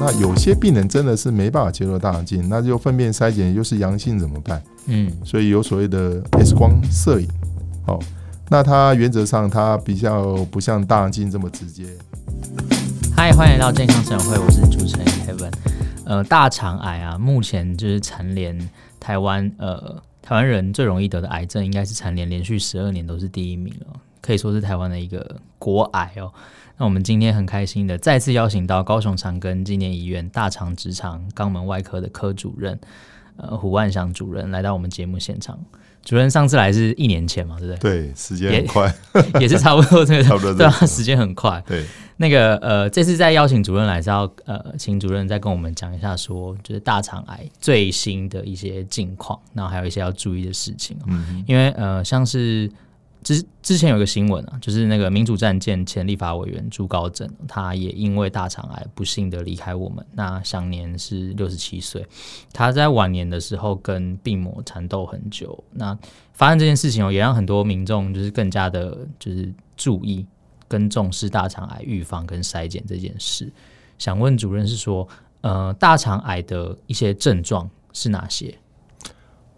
那有些病人真的是没办法接受大肠镜，那就粪便筛检又是阳性怎么办？嗯，所以有所谓的 X 光摄影。好，那它原则上它比较不像大肠镜这么直接。嗨，欢迎来到健康生活会，我是主持人 Kevin。呃，大肠癌啊，目前就是蝉联台湾呃台湾人最容易得的癌症，应该是蝉联连续十二年都是第一名哦，可以说是台湾的一个国癌哦。那我们今天很开心的再次邀请到高雄长庚纪念医院大肠直肠肛门外科的科主任，呃，胡万祥主任来到我们节目现场。主任上次来是一年前嘛，对不对？对，时间很快，也，也是差不多这个，差不多对啊，时间很快。对，那个呃，这次再邀请主任来是要呃，请主任再跟我们讲一下说，说就是大肠癌最新的一些近况，然后还有一些要注意的事情。嗯，因为呃，像是。之之前有个新闻啊，就是那个民主战舰前立法委员朱高正，他也因为大肠癌不幸的离开我们，那享年是六十七岁。他在晚年的时候跟病魔缠斗很久，那发生这件事情哦，也让很多民众就是更加的，就是注意跟重视大肠癌预防跟筛检这件事。想问主任是说，呃，大肠癌的一些症状是哪些？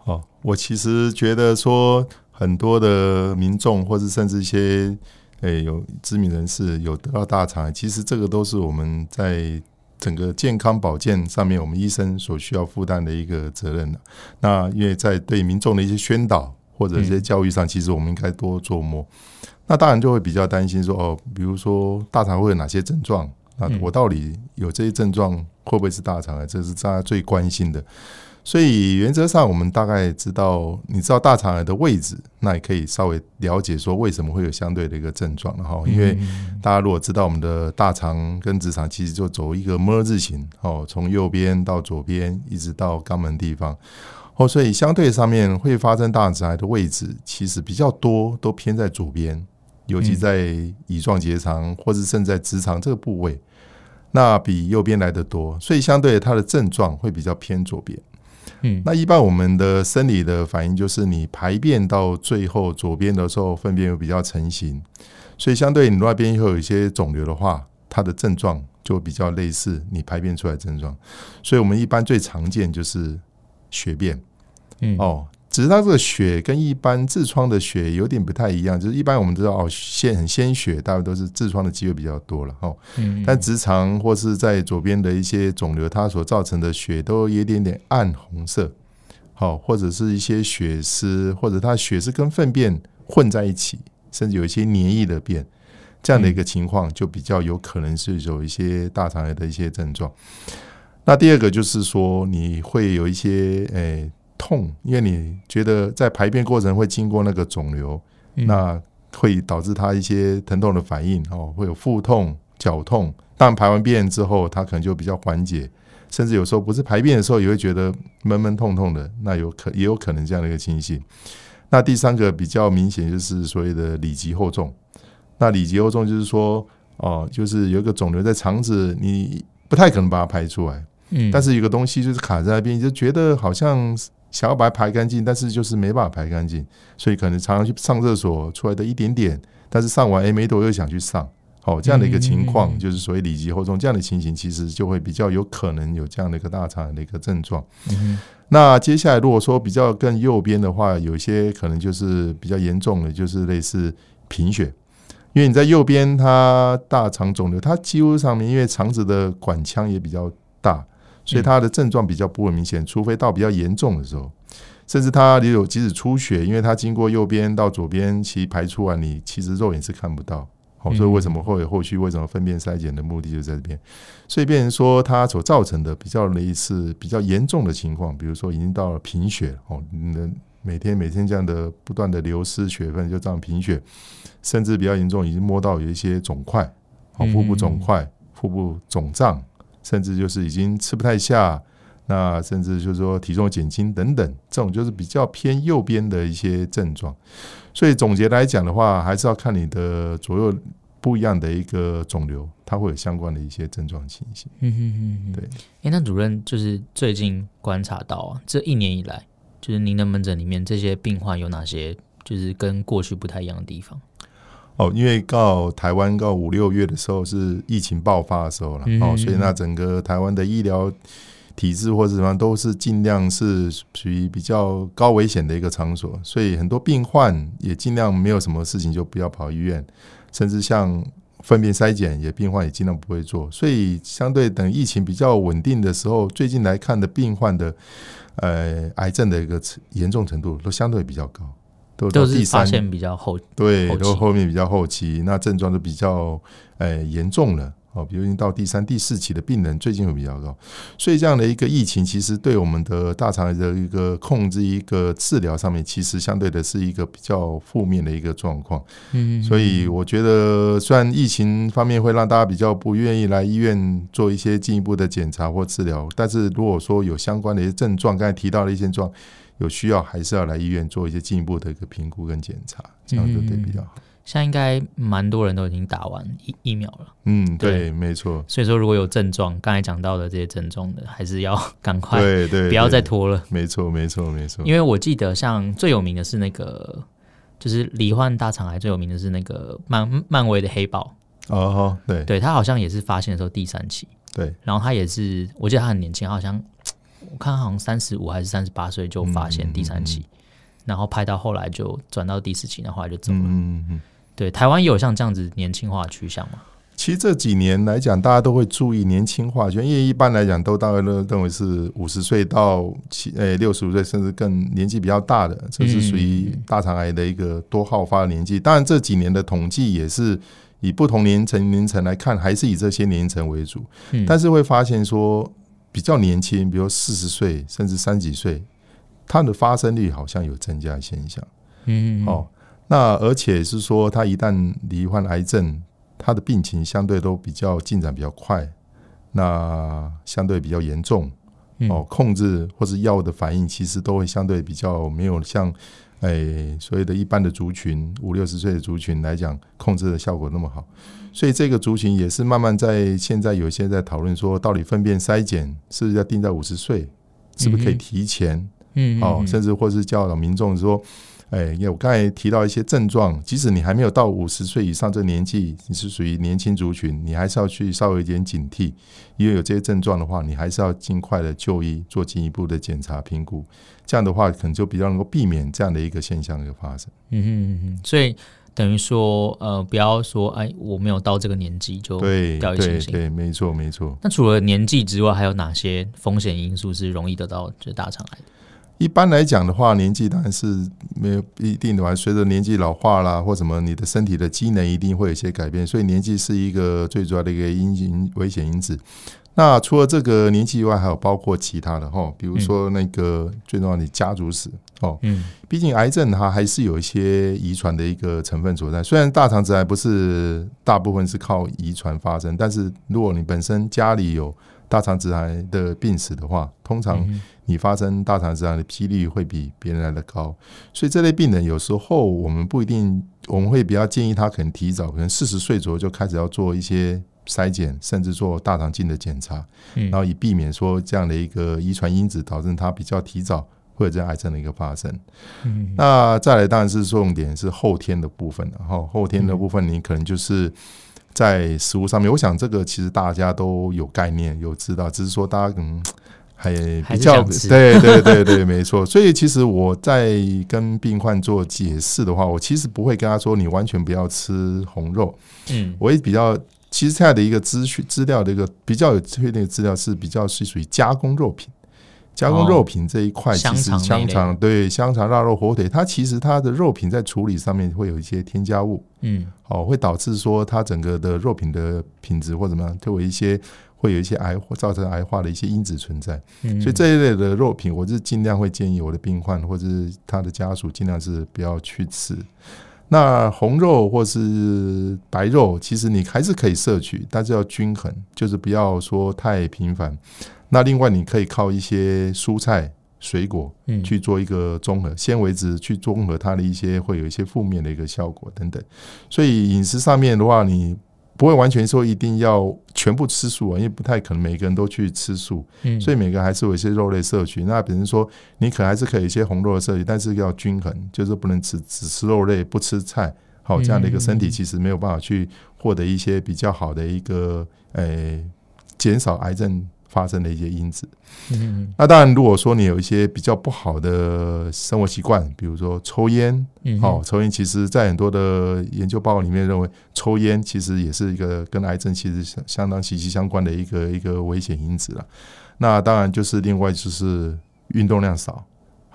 哦，我其实觉得说。很多的民众，或者甚至一些诶、欸、有知名人士有得到大肠癌，其实这个都是我们在整个健康保健上面，我们医生所需要负担的一个责任的。那因为在对民众的一些宣导或者一些教育上，其实我们应该多琢磨。那当然就会比较担心说，哦，比如说大肠会有哪些症状？那我到底有这些症状，会不会是大肠癌？这是大家最关心的。所以原则上，我们大概知道，你知道大肠癌的位置，那也可以稍微了解说为什么会有相对的一个症状哈。因为大家如果知道我们的大肠跟直肠其实就走一个 ㄇ 字形哦，从右边到左边一直到肛门地方哦，所以相对上面会发生大肠癌的位置其实比较多，都偏在左边，尤其在乙状结肠或是甚至在直肠这个部位，那比右边来的多，所以相对它的症状会比较偏左边。嗯，那一般我们的生理的反应就是，你排便到最后左边的时候，粪便又比较成型，所以相对你那边会有一些肿瘤的话，它的症状就比较类似你排便出来的症状，所以我们一般最常见就是血便，嗯。哦。只是它这个血跟一般痔疮的血有点不太一样，就是一般我们知道哦，鲜很鲜血，大概都是痔疮的机会比较多了哦。但直肠或是在左边的一些肿瘤，它所造成的血都有一点点暗红色，好，或者是一些血丝，或者它血丝跟粪便混在一起，甚至有一些黏液的便，这样的一个情况就比较有可能是有一些大肠癌的一些症状。那第二个就是说，你会有一些诶。欸痛，因为你觉得在排便过程会经过那个肿瘤，嗯、那会导致他一些疼痛的反应哦，会有腹痛、绞痛。但排完便之后，他可能就比较缓解，甚至有时候不是排便的时候也会觉得闷闷痛痛的，那有可也有可能这样的一个情形。那第三个比较明显就是所谓的里脊厚重。那里脊厚重就是说哦，就是有一个肿瘤在肠子，你不太可能把它排出来，嗯，但是有个东西就是卡在那边，就觉得好像。想要把它排干净，但是就是没办法排干净，所以可能常常去上厕所出来的一点点，但是上完诶没多久又想去上，好这样的一个情况，就是所谓里脊厚重这样的情形，其实就会比较有可能有这样的一个大肠的一个症状。那接下来如果说比较更右边的话，有些可能就是比较严重的，就是类似贫血，因为你在右边它大肠肿瘤，它几乎上面因为肠子的管腔也比较大。所以它的症状比较不会明显，除非到比较严重的时候，甚至它里有即使出血，因为它经过右边到左边，其实排出完你其实肉眼是看不到。好，所以为什么会有后续？为什么粪便筛检的目的就在这边？所以变成说它所造成的比较类似比较严重的情况，比如说已经到了贫血哦，你的每天每天这样的不断的流失血分，就这样贫血，甚至比较严重，已经摸到有一些肿块，哦，腹部肿块、腹部肿胀。甚至就是已经吃不太下，那甚至就是说体重减轻等等，这种就是比较偏右边的一些症状。所以总结来讲的话，还是要看你的左右不一样的一个肿瘤，它会有相关的一些症状情形。嗯嗯嗯，对。哎，那主任就是最近观察到啊，这一年以来，就是您的门诊里面这些病患有哪些就是跟过去不太一样的地方？哦，因为到台湾到五六月的时候是疫情爆发的时候了，嗯、哦，所以那整个台湾的医疗体制或者什么都是尽量是属于比较高危险的一个场所，所以很多病患也尽量没有什么事情就不要跑医院，甚至像粪便筛检也病患也尽量不会做，所以相对等疫情比较稳定的时候，最近来看的病患的呃癌症的一个严重程度都相对比较高。都到第三，发现比较后，对，都后面比较后期，那症状都比较诶严重了哦，比如已经到第三、第四期的病人，最近会比较高，所以这样的一个疫情，其实对我们的大肠癌的一个控制、一个治疗上面，其实相对的是一个比较负面的一个状况。嗯，所以我觉得，虽然疫情方面会让大家比较不愿意来医院做一些进一步的检查或治疗，但是如果说有相关的一些症状，刚才提到的一些症状。有需要还是要来医院做一些进一步的一个评估跟检查，这样就对比较好。现在应该蛮多人都已经打完疫疫苗了。嗯，对，对没错。所以说，如果有症状，刚才讲到的这些症状的，还是要 赶快，对对，不要再拖了。没错，没错，没错。因为我记得，像最有名的是那个，就是罹患大肠癌最有名的是那个漫漫威的黑豹。哦，对，对他好像也是发现的时候第三期。对，然后他也是，我记得他很年轻，好像。我看好像三十五还是三十八岁就发现第三期，嗯嗯嗯、然后拍到后来就转到第四期，然后后来就走了。嗯嗯嗯、对，台湾有像这样子年轻化的趋向吗？其实这几年来讲，大家都会注意年轻化，因为一般来讲都大概都认为是五十岁到七诶六十五岁，甚至更年纪比较大的，这是属于大肠癌的一个多好发的年纪。当然这几年的统计也是以不同年龄层年龄层来看，还是以这些年龄层为主。嗯、但是会发现说。比较年轻，比如四十岁甚至三十几岁，它的发生率好像有增加的现象。嗯，嗯，哦，那而且是说，他一旦罹患癌症，他的病情相对都比较进展比较快，那相对比较严重。哦，控制或是药物的反应，其实都会相对比较没有像，哎，所谓的一般的族群五六十岁的族群来讲，控制的效果那么好。所以这个族群也是慢慢在现在有些在讨论说，到底粪便筛检是不是要定在五十岁，是不是可以提前？嗯，哦，甚至或是教导民众说，哎，因为我刚才提到一些症状，即使你还没有到五十岁以上这年纪，你是属于年轻族群，你还是要去稍微有点警惕，因为有这些症状的话，你还是要尽快的就医，做进一步的检查评估，这样的话可能就比较能够避免这样的一个现象的发生。嗯哼嗯嗯，所以。等于说，呃，不要说，哎，我没有到这个年纪就掉以轻心。对，没错，没错。那除了年纪之外，还有哪些风险因素是容易得到就是大肠癌的？一般来讲的话，年纪当然是没有一定的话，随着年纪老化啦，或什么，你的身体的机能一定会有一些改变，所以年纪是一个最主要的一个因因危险因子。那除了这个年纪以外，还有包括其他的哈，比如说那个最重要的家族史哦，嗯，毕竟癌症它还是有一些遗传的一个成分所在。虽然大肠直癌不是大部分是靠遗传发生，但是如果你本身家里有大肠直癌的病史的话，通常你发生大肠直癌的几率会比别人来的高。所以这类病人有时候我们不一定，我们会比较建议他可能提早，可能四十岁左右就开始要做一些。筛检，甚至做大肠镜的检查，然后以避免说这样的一个遗传因子导致他比较提早会有这样癌症的一个发生。嗯，那再来当然是重点是后天的部分，然后后天的部分你可能就是在食物上面，我想这个其实大家都有概念有知道，只是说大家可能 还比较 对对对对，没错。所以其实我在跟病患做解释的话，我其实不会跟他说你完全不要吃红肉。嗯，我也比较。其实现在的一个资讯资料的一个比较有确定的资料是比较是属于加工肉品，加工肉品这一块，其实香肠对香肠、腊肉、火腿，它其实它的肉品在处理上面会有一些添加物，嗯，哦，会导致说它整个的肉品的品质或怎么样，都有一些会有一些癌或造成癌化的一些因子存在，所以这一类的肉品，我是尽量会建议我的病患或者是他的家属尽量是不要去吃。那红肉或是白肉，其实你还是可以摄取，但是要均衡，就是不要说太频繁。那另外，你可以靠一些蔬菜、水果去做一个综合纤维质，去综合它的一些会有一些负面的一个效果等等。所以饮食上面的话，你。不会完全说一定要全部吃素啊，因为不太可能每个人都去吃素，嗯，所以每个人还是有一些肉类摄取。那比如说，你可能还是可以一些红肉的摄取，但是要均衡，就是不能只只吃肉类不吃菜，好这样的一个身体，其实没有办法去获得一些比较好的一个诶减少癌症。发生的一些因子，嗯，那当然，如果说你有一些比较不好的生活习惯，比如说抽烟，嗯，哦，抽烟，其实在很多的研究报告里面认为，抽烟其实也是一个跟癌症其实相相当息息相关的一个一个危险因子了。那当然就是另外就是运动量少。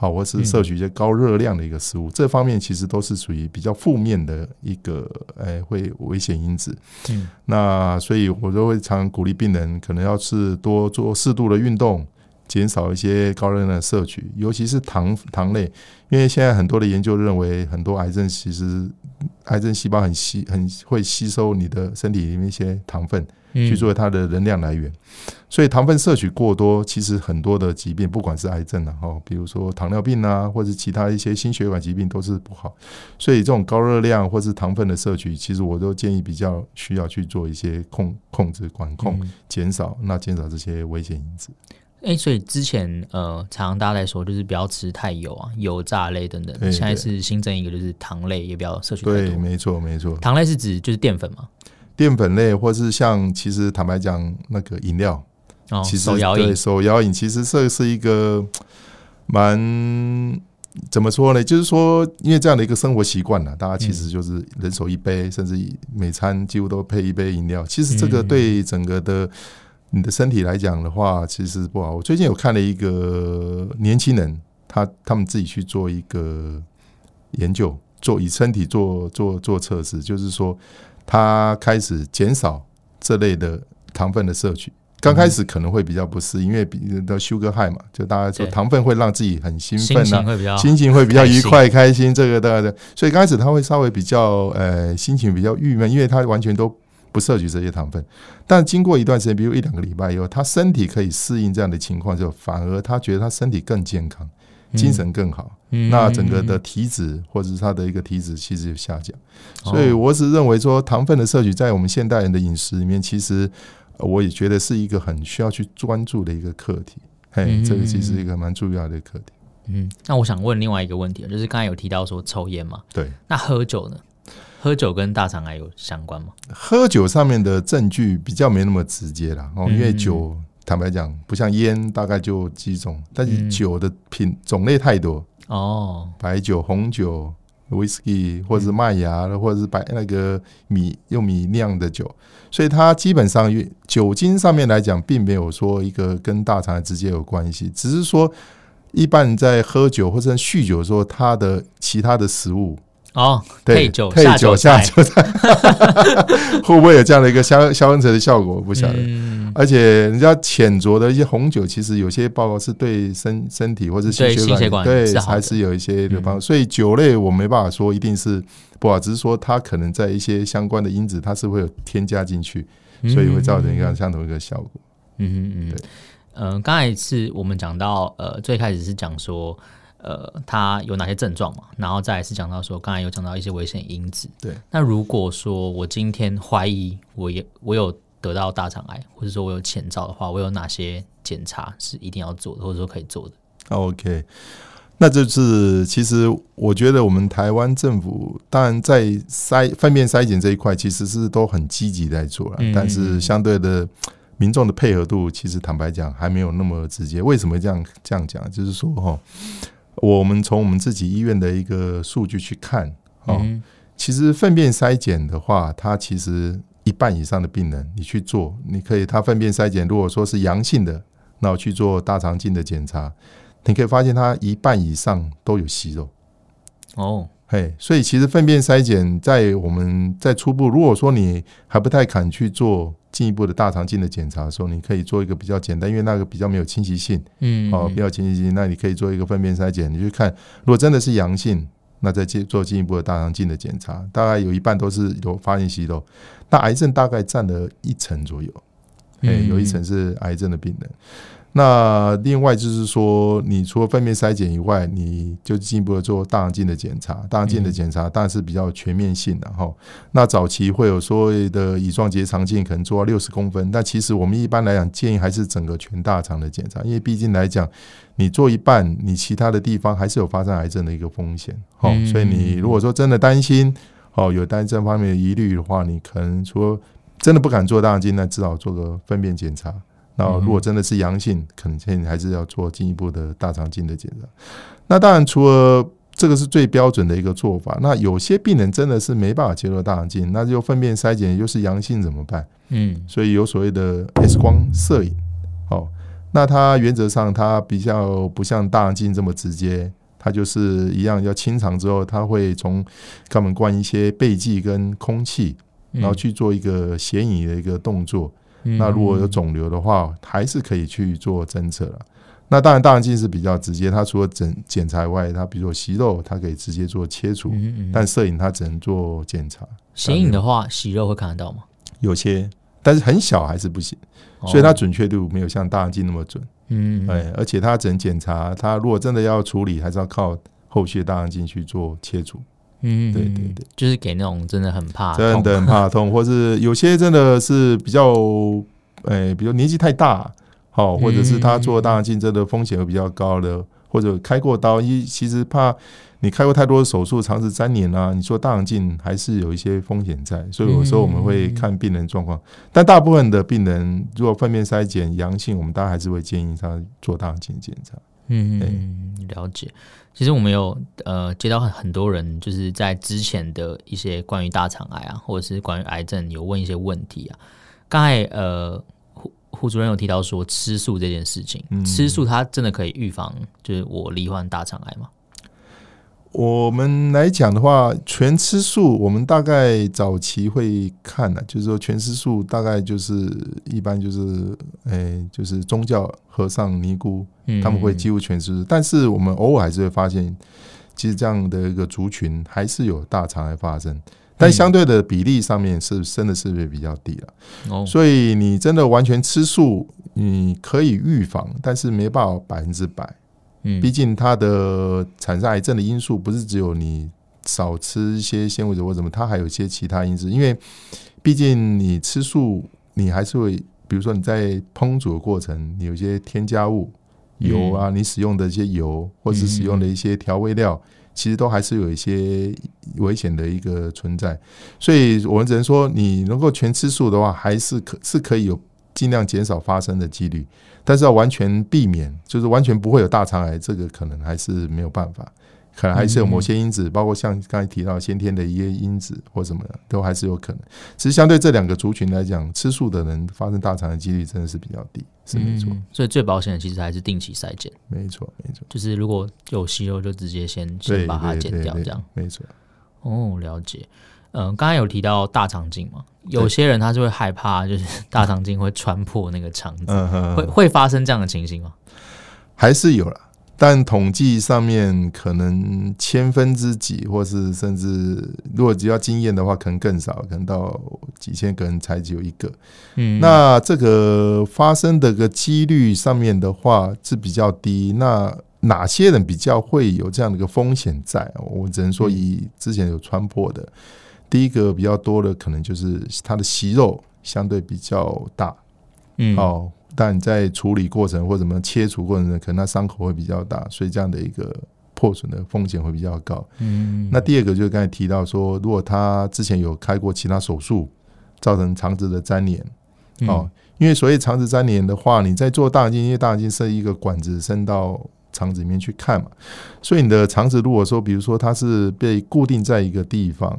好，或是摄取一些高热量的一个食物，嗯，这方面其实都是属于比较负面的一个，诶、欸，会危险因子。嗯，那所以我就会常鼓励病人，可能要是多做适度的运动，减少一些高热量的摄取，尤其是糖糖类，因为现在很多的研究认为，很多癌症其实癌症细胞很吸很会吸收你的身体里面一些糖分。去作为它的能量来源，所以糖分摄取过多，其实很多的疾病，不管是癌症啊，哈，比如说糖尿病啊，或者其他一些心血管疾病都是不好。所以这种高热量或是糖分的摄取，其实我都建议比较需要去做一些控控制、管控、减少，那减少这些危险因子。哎，所以之前呃，常常大家在说，就是不要吃太油啊，油炸类等等。现在是新增一个，就是糖类也不要摄取太多。对，没错，没错。糖类是指就是淀粉嘛？淀粉类，或是像其实坦白讲，那个饮料，哦，其实对手摇饮，其实这是一个蛮怎么说呢？就是说，因为这样的一个生活习惯呢，大家其实就是人手一杯，甚至每餐几乎都配一杯饮料。其实这个对整个的你的身体来讲的话，其实不好。我最近有看了一个年轻人，他他们自己去做一个研究，做以身体做做做测试，就是说。他开始减少这类的糖分的摄取，刚开始可能会比较不适应，因为比如的 sugar high 嘛，就大家说糖分会让自己很兴奋啊，心情会比较愉快开心，这个大家的，所以刚开始他会稍微比较呃心情比较郁闷，因为他完全都不摄取这些糖分，但经过一段时间，比如一两个礼拜以后，他身体可以适应这样的情况之后，反而他觉得他身体更健康。精神更好，那整个的体脂或者是他的一个体脂其实有下降，所以我只认为说糖分的摄取在我们现代人的饮食里面，其实我也觉得是一个很需要去专注的一个课题。嘿，这个其实是一个蛮重要的课题。嗯，那我想问另外一个问题，就是刚才有提到说抽烟嘛，对，那喝酒呢？喝酒跟大肠癌有相关吗？喝酒上面的证据比较没那么直接啦，哦，因为酒。坦白讲，不像烟，大概就几种，但是酒的品种类太多哦，白酒、红酒、whisky，或者是麦芽的，或者是白那个米用米酿的酒，所以它基本上酒精上面来讲，并没有说一个跟大肠癌直接有关系，只是说一般人在喝酒或者酗酒的时候，它的其他的食物。哦，对，配酒配酒下酒菜，会不会有这样的一个相相辅的效果？我不晓得。嗯、而且人家浅酌的一些红酒，其实有些报告是对身身体或者心血管对还是有一些的帮助。嗯、所以酒类我没办法说一定是不好，只是说它可能在一些相关的因子，它是会有添加进去，所以会造成一个相同一个效果。嗯嗯嗯，对。嗯、呃，刚才是我们讲到，呃，最开始是讲说。呃，它有哪些症状嘛？然后再来是讲到说，刚才有讲到一些危险因子。对，那如果说我今天怀疑我也我有得到大肠癌，或者说我有前兆的话，我有哪些检查是一定要做的，或者说可以做的？OK，那就是其实我觉得我们台湾政府当然在筛粪便筛检这一块，其实是都很积极在做了，但是相对的民众的配合度，其实坦白讲还没有那么直接。为什么这样这样讲？就是说哈。我们从我们自己医院的一个数据去看，哦，其实粪便筛检的话，它其实一半以上的病人，你去做，你可以，他粪便筛检如果说是阳性的，那我去做大肠镜的检查，你可以发现它一半以上都有息肉。哦。嘿，所以其实粪便筛检在我们在初步，如果说你还不太敢去做进一步的大肠镜的检查的时候，你可以做一个比较简单，因为那个比较没有侵袭性，嗯，哦，比较侵袭性，那你可以做一个粪便筛检，你去看，如果真的是阳性，那再进做进一步的大肠镜的检查，大概有一半都是有发现息肉，那癌症大概占了一成左右，哎，有一成是癌症的病人。那另外就是说，你除了粪便筛检以外，你就进一步的做大肠镜的检查。大肠镜的检查当然是比较全面性的哈。那早期会有所谓的乙状结肠镜，可能做到六十公分，但其实我们一般来讲建议还是整个全大肠的检查，因为毕竟来讲，你做一半，你其他的地方还是有发生癌症的一个风险。好，所以你如果说真的担心。哦，有担这方面的疑虑的话，你可能说真的不敢做大肠镜，那至少做个粪便检查。那如果真的是阳性，可能现在还是要做进一步的大肠镜的检查。那当然，除了这个是最标准的一个做法，那有些病人真的是没办法接受大肠镜，那就粪便筛检又是阳性怎么办？嗯，所以有所谓的 X 光摄影。哦，那它原则上它比较不像大肠镜这么直接，它就是一样要清肠之后，它会从肛门灌一些背剂跟空气，然后去做一个显影的一个动作。那如果有肿瘤的话，还是可以去做侦测了。那当然，大肠镜是比较直接，它除了检检查外，它比如说息肉，它可以直接做切除。但摄影它只能做检查。显影的话，息肉会看得到吗？有些，但是很小还是不行，所以它准确度没有像大肠镜那么准。嗯，哎，而且它只能检查，它如果真的要处理，还是要靠后续的大肠镜去做切除。嗯，对对对，就是给那种真的很怕痛，真的很怕痛，或是有些真的是比较，诶，比如年纪太大，好，或者是他做大肠镜真的风险会比较高的，或者开过刀，一其实怕你开过太多的手术，长时粘连啊，你做大肠镜还是有一些风险在，所以有时候我们会看病人状况，但大部分的病人如果粪便筛检阳性，我们大家还是会建议他做大肠镜检查。嗯嗯，了解。其实我们有呃接到很很多人，就是在之前的一些关于大肠癌啊，或者是关于癌症有问一些问题啊。刚才呃胡胡主任有提到说吃素这件事情，嗯、吃素它真的可以预防就是我罹患大肠癌吗？我们来讲的话，全吃素，我们大概早期会看的，就是说全吃素大概就是一般就是，哎、欸，就是宗教和尚尼姑，他们会几乎全吃素。但是我们偶尔还是会发现，其实这样的一个族群还是有大肠癌发生，但相对的比例上面是真的是不是比较低了？所以你真的完全吃素，你可以预防，但是没办法百分之百。毕竟它的产生癌症的因素不是只有你少吃一些纤维质或什么，它还有一些其他因素。因为毕竟你吃素，你还是会，比如说你在烹煮的过程，你有一些添加物、油啊，你使用的一些油或者使用的一些调味料，其实都还是有一些危险的一个存在。所以我们只能说，你能够全吃素的话，还是可是可以有尽量减少发生的几率。但是要完全避免，就是完全不会有大肠癌，这个可能还是没有办法，可能还是有某些因子，包括像刚才提到先天的一些因子或什么的，都还是有可能。其实相对这两个族群来讲，吃素的人发生大肠的几率真的是比较低，是没错。所以最保险的其实还是定期筛检，没错没错。就是如果有息肉，就直接先先把它剪掉，这样没错。哦，了解。嗯，刚才有提到大肠镜嘛，有些人他是会害怕，就是大肠镜会穿破那个肠子，嗯、会会发生这样的情形吗？还是有了，但统计上面可能千分之几，或是甚至如果只要经验的话，可能更少，可能到几千个人才只有一个。嗯，那这个发生的个几率上面的话是比较低。那哪些人比较会有这样的一个风险在？我只能说以之前有穿破的。第一个比较多的可能就是它的息肉相对比较大，嗯，哦，但在处理过程或者什么切除过程中，可能它伤口会比较大，所以这样的一个破损的风险会比较高。嗯，那第二个就是刚才提到说，如果他之前有开过其他手术，造成肠子的粘连，哦，因为所谓肠子粘连的话，你在做大肠镜，因为大肠镜是一个管子伸到肠子里面去看嘛，所以你的肠子如果说，比如说它是被固定在一个地方。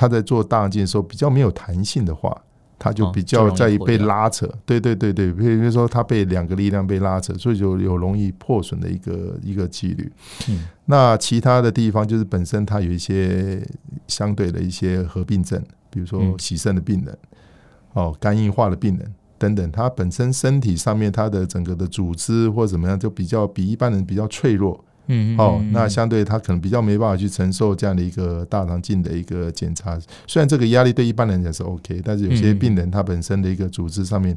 他在做大肠镜的时候比较没有弹性的话，他就比较在于被拉扯。对对对对，比如说他被两个力量被拉扯，所以就有容易破损的一个一个几率。嗯，那其他的地方就是本身他有一些相对的一些合并症，比如说洗肾的病人，哦，肝硬化的病人等等，他本身身体上面他的整个的组织或怎么样，就比较比一般人比较脆弱。嗯，哦，那相对他可能比较没办法去承受这样的一个大肠镜的一个检查。虽然这个压力对一般人讲是 OK，但是有些病人他本身的一个组织上面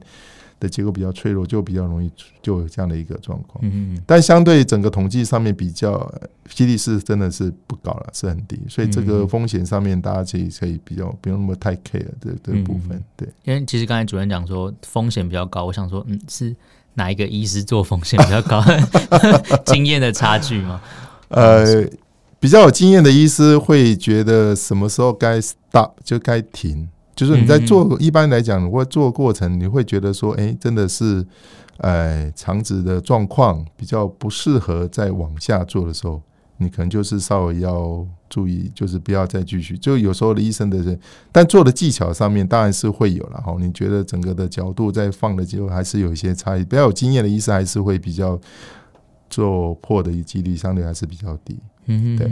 的结构比较脆弱，就比较容易就有这样的一个状况。嗯，但相对整个统计上面比较几率是真的是不高了，是很低。所以这个风险上面大家其实可以比较不用那么太 care 的这个部分。对，因为其实刚才主任讲说风险比较高，我想说，嗯，是。哪一个医师做风险比较高？经验的差距吗？呃，比较有经验的医师会觉得什么时候该 stop 就该停，就是你在做一般来讲，如果做过程，你会觉得说，哎，真的是，哎，肠子的状况比较不适合再往下做的时候，你可能就是稍微要注意，就是不要再继续。就有时候的医生的人，但做的技巧上面当然是会有了哈。你觉得整个的角度在放的时候还是有一些差异，比较有经验的医生还是会比较做破的几率相对还是比较低。嗯，对。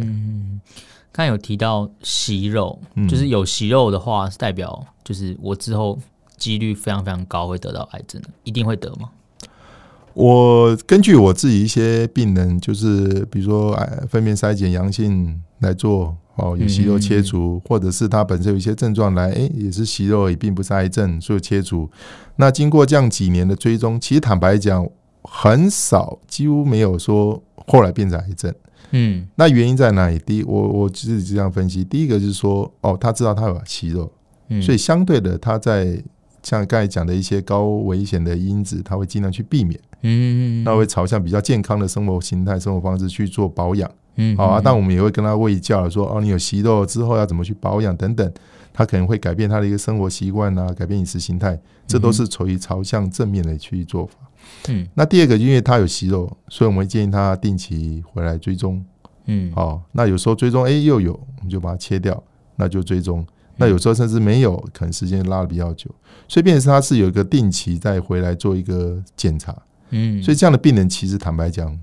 刚有提到息肉，就是有息肉的话，是代表就是我之后几率非常非常高会得到癌症的，一定会得吗？我根据我自己一些病人，就是比如说哎，粪便筛检阳性来做哦，有息肉切除，或者是他本身有一些症状来，哎，也是息肉，也并不是癌症，所以切除。那经过这样几年的追踪，其实坦白讲，很少，几乎没有说后来变成癌症。嗯，那原因在哪里？第一，我我自己这样分析，第一个就是说，哦，他知道他有息肉，嗯，所以相对的，他在像刚才讲的一些高危险的因子，他会尽量去避免，嗯，那会朝向比较健康的生活形态、生活方式去做保养，嗯，好啊，但我们也会跟他喂教说，哦，你有息肉之后要怎么去保养等等，他可能会改变他的一个生活习惯啊，改变饮食形态，这都是处于朝向正面的去做法。嗯，那第二个，因为他有息肉，所以我们会建议他定期回来追踪。嗯，好，那有时候追踪，哎，又有，我们就把它切掉，那就追踪。那有时候甚至没有，可能时间拉的比较久，所以变成是他是有一个定期再回来做一个检查。嗯，所以这样的病人其实坦白讲，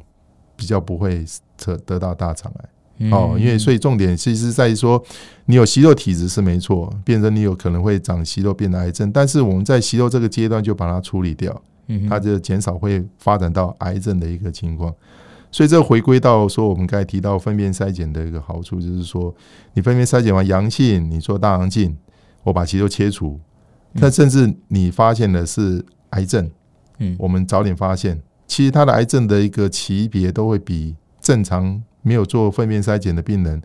比较不会得得到大肠癌。哦，因为所以重点其实在于说，你有息肉体质是没错，变成你有可能会长息肉变成癌症，但是我们在息肉这个阶段就把它处理掉。它就减少会发展到癌症的一个情况，所以这回归到说，我们刚才提到粪便筛检的一个好处，就是说，你粪便筛检完阳性，你做大肠镜，我把息肉切除，但甚至你发现的是癌症，嗯，我们早点发现，其实他的癌症的一个级别都会比正常没有做粪便筛检的病人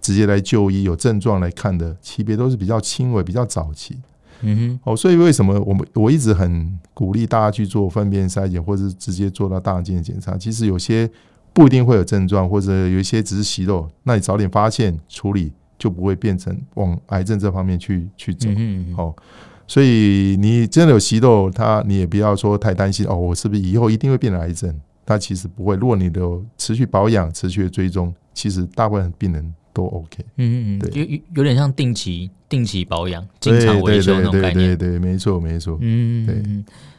直接来就医有症状来看的级别都是比较轻微、比较早期。嗯哼，哦，所以为什么我们我一直很鼓励大家去做粪便筛检，或者是直接做到大肠镜的检查？其实有些不一定会有症状，或者有一些只是息肉，那你早点发现处理，就不会变成往癌症这方面去去走。嗯哦，所以你真的有息肉，他你也不要说太担心哦，我是不是以后一定会变成癌症？他其实不会。如果你有持续保养、持续的追踪，其实大部分病人都 OK。嗯嗯嗯，对，有有点像定期。定期保养、经常维修那种概念，对，对，对，对，没错，没错。嗯，对。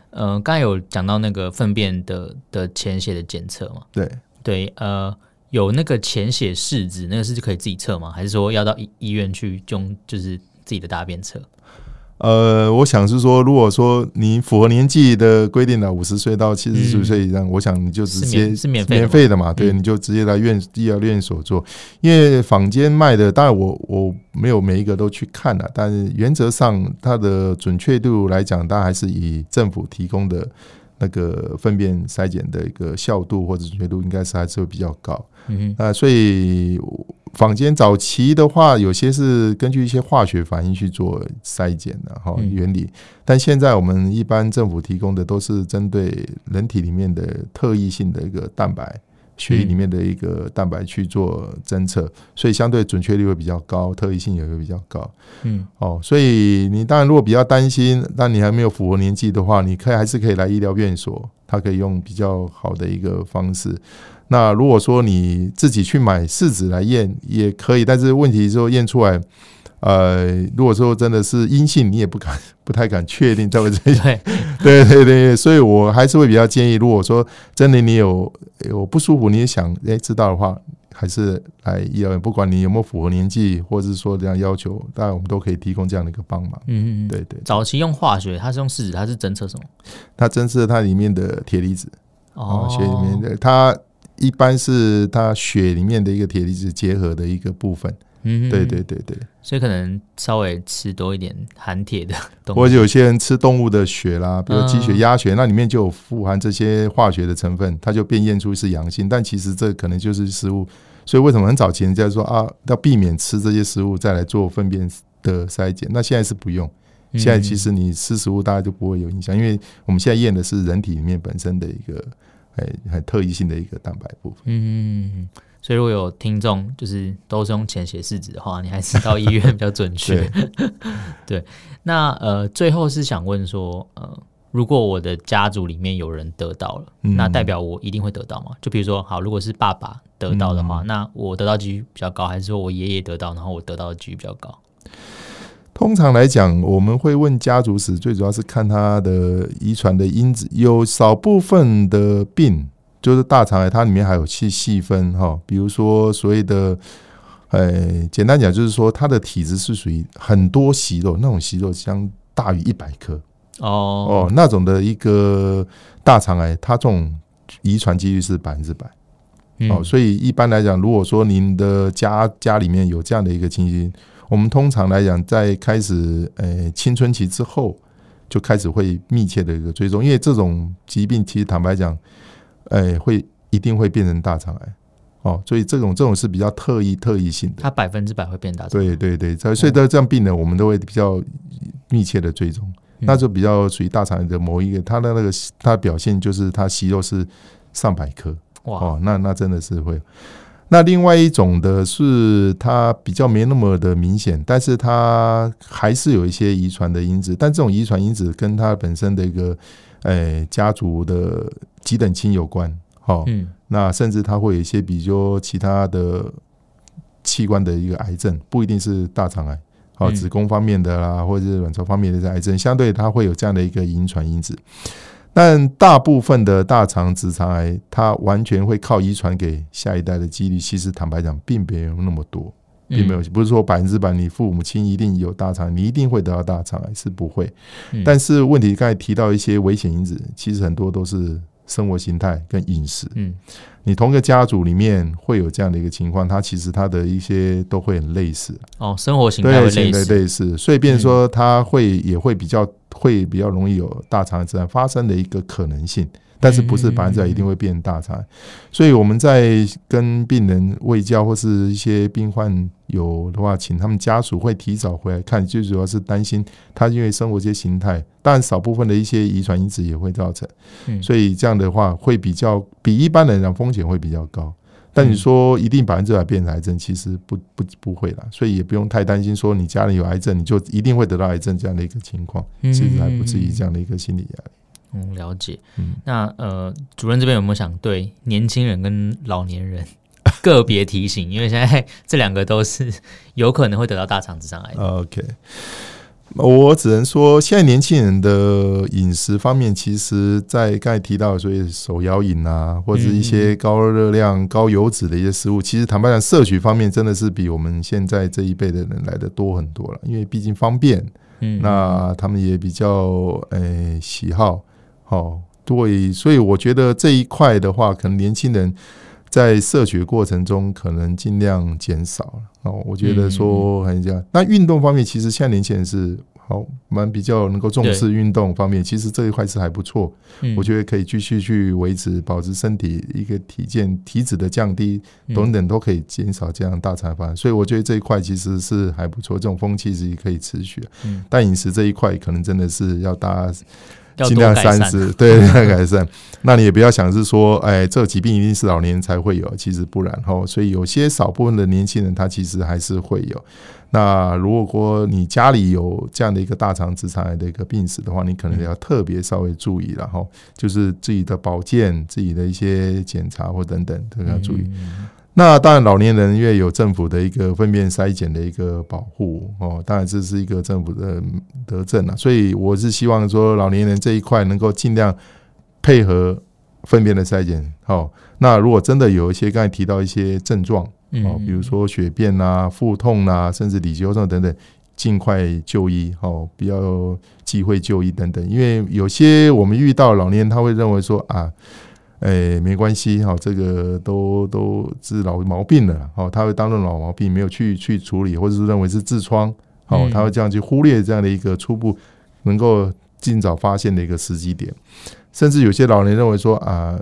呃，刚才有讲到那个粪便的的潜血的检测嘛？对，对。呃，有那个潜血试纸，那个是可以自己测吗？还是说要到医医院去用，就是自己的大便测？呃，我想是说，如果说你符合年纪的规定的五十岁到七十岁以上，嗯、我想你就直接是免免费的嘛，对，嗯、你就直接来院医疗院所做。因为坊间卖的，当然我我没有每一个都去看了，但是原则上它的准确度来讲，当然还是以政府提供的那个粪便筛检的一个效度或者准确度，应该是还是会比较高。嗯啊，所以。坊间早期的话，有些是根据一些化学反应去做筛检的哈原理，但现在我们一般政府提供的都是针对人体里面的特异性的一个蛋白，血液里面的一个蛋白去做侦测，所以相对准确率会比较高，特异性也会比较高。嗯，哦，所以你当然如果比较担心，但你还没有符合年纪的话，你可以还是可以来医疗院所，它可以用比较好的一个方式。那如果说你自己去买试纸来验也可以，但是问题是说验出来，呃，如果说真的是阴性，你也不敢 不太敢确定，对 不对？对对对，所以我还是会比较建议，如果说真的你有有不舒服，你也想哎知道的话，还是来医院，不管你有没有符合年纪，或者是说这样要求，当然我们都可以提供这样的一个帮忙。嗯嗯，对对。早期用化学，它是用试纸，它是侦测什么？它侦测它里面的铁离子哦，血里面的它。一般是它血里面的一个铁离子结合的一个部分，嗯，对对对对，所以可能稍微吃多一点含铁的东西，或者有些人吃动物的血啦，比如鸡血、鸭血，那里面就有富含这些化学的成分，它就变验出是阳性，但其实这可能就是食物，所以为什么很早前人家说啊，要避免吃这些食物再来做粪便的筛检，那现在是不用，现在其实你吃食物大家就不会有影响，因为我们现在验的是人体里面本身的一个。很很特异性的一个蛋白部分。嗯，所以如果有听众就是都是用潜血试纸的话，你还是到医院比较准确。对，对，那呃，最后是想问说，呃，如果我的家族里面有人得到了，嗯、那代表我一定会得到吗？就比如说，好，如果是爸爸得到的话，嗯、那我得到几率比较高，还是说我爷爷得到，然后我得到的几率比较高？通常来讲，我们会问家族史，最主要是看他的遗传的因子。有少部分的病，就是大肠癌，它里面还有去细分哈，比如说所谓的，呃，简单讲就是说，它的体质是属于很多息肉，那种息肉相大于一百颗哦哦，那种的一个大肠癌，它这种遗传几率是百分之百。哦，所以一般来讲，如果说您的家家里面有这样的一个情形。我们通常来讲，在开始呃青春期之后，就开始会密切的一个追踪，因为这种疾病其实坦白讲，哎，会一定会变成大肠癌。哦，所以这种这种是比较特异特异性的，它百分之百会变大肠癌。对对对，所以的这样病人，我们都会比较密切的追踪，那就比较属于大肠癌的某一个，它的那个它的表现就是它息肉是上百颗。哇，哦，那那真的是会。那另外一种的是，它比较没那么的明显，但是它还是有一些遗传的因子，但这种遗传因子跟它本身的一个，诶家族的几等亲有关，好，嗯，那甚至他会有一些，比如说其他的器官的一个癌症，不一定是大肠癌，好，子宫方面的啦，或者是卵巢方面的癌症，相对它会有这样的一个遗传因子。但大部分的大肠直肠癌，它完全会靠遗传给下一代的几率，其实坦白讲，并没有那么多，并没有，不是说百分之百你父母亲一定有大肠，你一定会得到大肠癌，是不会。但是问题刚才提到一些危险因子，其实很多都是。生活形态跟饮食，嗯，你同一个家族里面会有这样的一个情况，它其实它的一些都会很类似。哦，生活形态类似，对，类似，所以变说它会也会比较会比较容易有大肠癌自然发生的一个可能性。但是不是百分之百一定会变大肠癌，所以我们在跟病人卫教或是一些病患有的话，请他们家属会提早回来看，最主要是担心他因为生活一些形态，当然少部分的一些遗传因子也会造成，所以这样的话会比较比一般人讲风险会比较高。但你说一定百分之百变成癌症，其实不不不会啦，所以也不用太担心说你家里有癌症你就一定会得到癌症这样的一个情况，其实还不至于这样的一个心理压力。嗯，了解。嗯，那呃，主任这边有没有想对年轻人跟老年人 个别提醒？因为现在 这两个都是 有可能会得到大肠直肠癌。OK，我只能说，现在年轻人的饮食方面，其实，在刚才提到，所以手摇饮啊，或者一些高热量、高油脂的一些食物，其实坦白讲，摄取方面真的是比我们现在这一辈的人来的多很多了。因为毕竟方便，嗯，那他们也比较诶、欸、喜好。哦，对，所以我觉得这一块的话，可能年轻人在摄取过程中，可能尽量减少了。哦，我觉得说很这样。那运动方面，其实现在年轻人是好蛮比较能够重视运动方面，其实这一块是还不错。我觉得可以继续去维持、保持身体一个体健、体脂的降低等等，都可以减少这样大肠发。所以我觉得这一块其实是还不错，这种风气是可以持续。但饮食这一块，可能真的是要大家。尽量三思，对，要改善。那你也不要想是说，哎，这个疾病一定是老年人才会有，其实不然哈。所以有些少部分的年轻人，他其实还是会有。那如果说你家里有这样的一个大肠直肠癌的一个病史的话，你可能要特别稍微注意，然后就是自己的保健、自己的一些检查或等等都要注意。那当然，老年人因为有政府的一个粪便筛检的一个保护哦，当然这是一个政府的德政啊，所以我是希望说老年人这一块能够尽量配合粪便的筛检。好，那如果真的有一些刚才提到一些症状哦，比如说血便啊、腹痛啊，甚至里脊症等等，尽快就医哦，不要忌讳就医等等，因为有些我们遇到老年人他会认为说啊。哎、欸，没关系哈，这个都都是老毛病了，哦，他会当做老毛病，没有去去处理，或者是认为是痔疮，哦，他会这样去忽略这样的一个初步能够尽早发现的一个时机点，甚至有些老人认为说啊，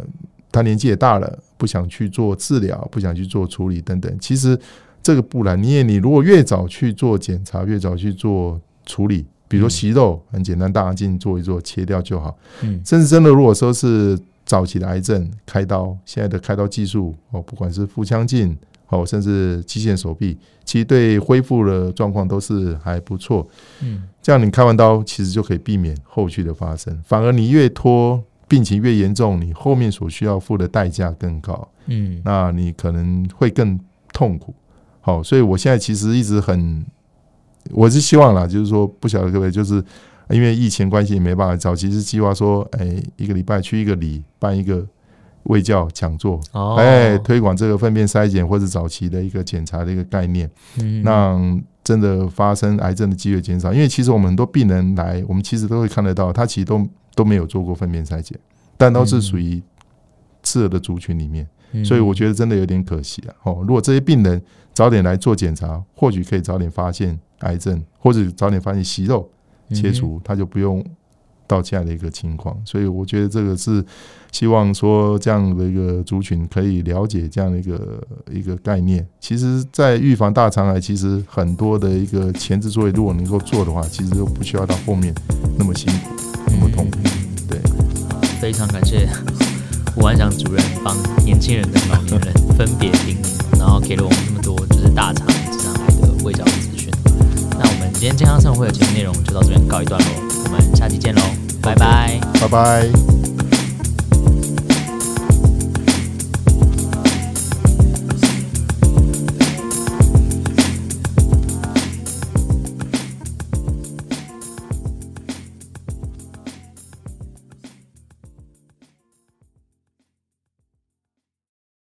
他年纪也大了，不想去做治疗，不想去做处理等等，其实这个不然，你也你如果越早去做检查，越早去做处理，比如说息肉，很简单，大肠镜做一做，切掉就好，嗯，甚至真的如果说是。早期的癌症开刀，现在的开刀技术哦，不管是腹腔镜哦，甚至肌线手臂，其实对恢复的状况都是还不错。嗯，这样你开完刀，其实就可以避免后续的发生。反而你越拖，病情越严重，你后面所需要付的代价更高。嗯，那你可能会更痛苦。好，所以我现在其实一直很，我是希望啦，就是说不晓得各位就是。因为疫情关系也没办法，早期是计划说，哎，一个礼拜去一个里办一个卫教讲座，哎，推广这个粪便筛检或者早期的一个检查的一个概念，让真的发生癌症的机会减少。因为其实我们很多病人来，我们其实都会看得到，他其实都都没有做过粪便筛检，但都是属于次的族群里面，所以我觉得真的有点可惜啊。哦，如果这些病人早点来做检查，或许可以早点发现癌症，或者早点发现息肉。切除，他就不用到这样的一个情况，所以我觉得这个是希望说这样的一个族群可以了解这样的一个一个概念。其实，在预防大肠癌，其实很多的一个前置作业，如果能够做的话，其实就不需要到后面那么辛苦、那么痛苦。对，非常感谢吴安祥主任帮年轻人跟老年人分别叮咛，然后给了我们这么多就是大肠直肠癌的卫教。今天健康生活会的节目内容就到这边告一段落，我们下期见喽，拜拜，拜拜。